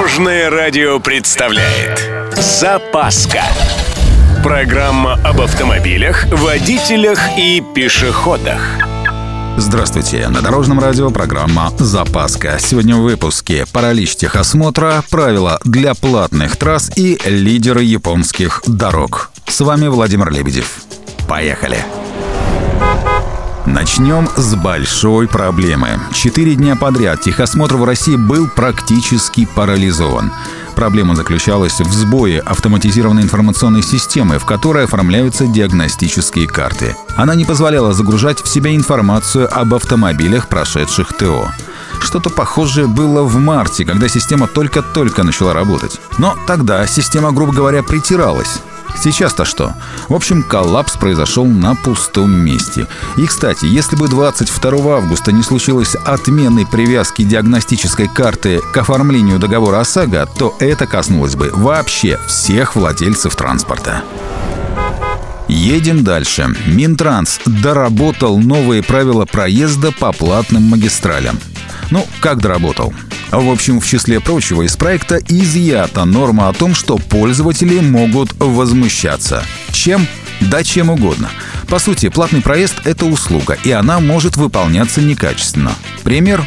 Дорожное радио представляет Запаска Программа об автомобилях, водителях и пешеходах Здравствуйте, на Дорожном радио программа «Запаска». Сегодня в выпуске «Паралич техосмотра», правила для платных трасс и лидеры японских дорог. С вами Владимир Лебедев. Поехали! Начнем с большой проблемы. Четыре дня подряд техосмотр в России был практически парализован. Проблема заключалась в сбое автоматизированной информационной системы, в которой оформляются диагностические карты. Она не позволяла загружать в себя информацию об автомобилях, прошедших ТО. Что-то похожее было в марте, когда система только-только начала работать. Но тогда система, грубо говоря, притиралась. Сейчас-то что? В общем, коллапс произошел на пустом месте. И, кстати, если бы 22 августа не случилось отмены привязки диагностической карты к оформлению договора ОСАГО, то это коснулось бы вообще всех владельцев транспорта. Едем дальше. Минтранс доработал новые правила проезда по платным магистралям. Ну, как доработал? В общем, в числе прочего из проекта изъята норма о том, что пользователи могут возмущаться. Чем? Да чем угодно. По сути, платный проезд — это услуга, и она может выполняться некачественно. Пример?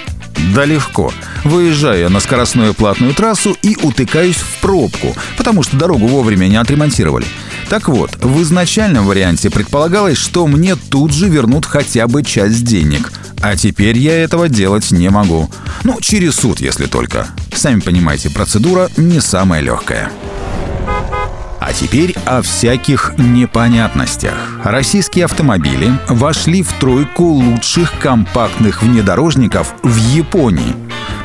Да легко. Выезжаю на скоростную платную трассу и утыкаюсь в пробку, потому что дорогу вовремя не отремонтировали. Так вот, в изначальном варианте предполагалось, что мне тут же вернут хотя бы часть денег. А теперь я этого делать не могу. Ну, через суд, если только. Сами понимаете, процедура не самая легкая. А теперь о всяких непонятностях. Российские автомобили вошли в тройку лучших компактных внедорожников в Японии.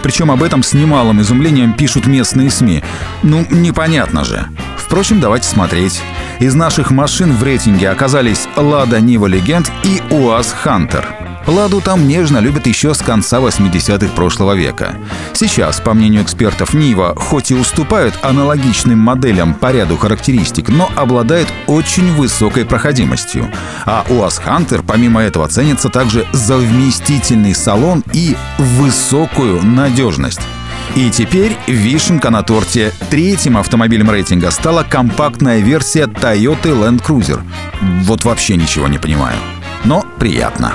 Причем об этом с немалым изумлением пишут местные СМИ. Ну, непонятно же. Впрочем, давайте смотреть. Из наших машин в рейтинге оказались Lada Niva Legend и УАЗ Hunter. Ладу там нежно любят еще с конца 80-х прошлого века. Сейчас, по мнению экспертов, Нива хоть и уступают аналогичным моделям по ряду характеристик, но обладает очень высокой проходимостью. А УАЗ Хантер помимо этого ценится также за вместительный салон и высокую надежность. И теперь вишенка на торте. Третьим автомобилем рейтинга стала компактная версия Toyota Land Cruiser. Вот вообще ничего не понимаю. Но приятно.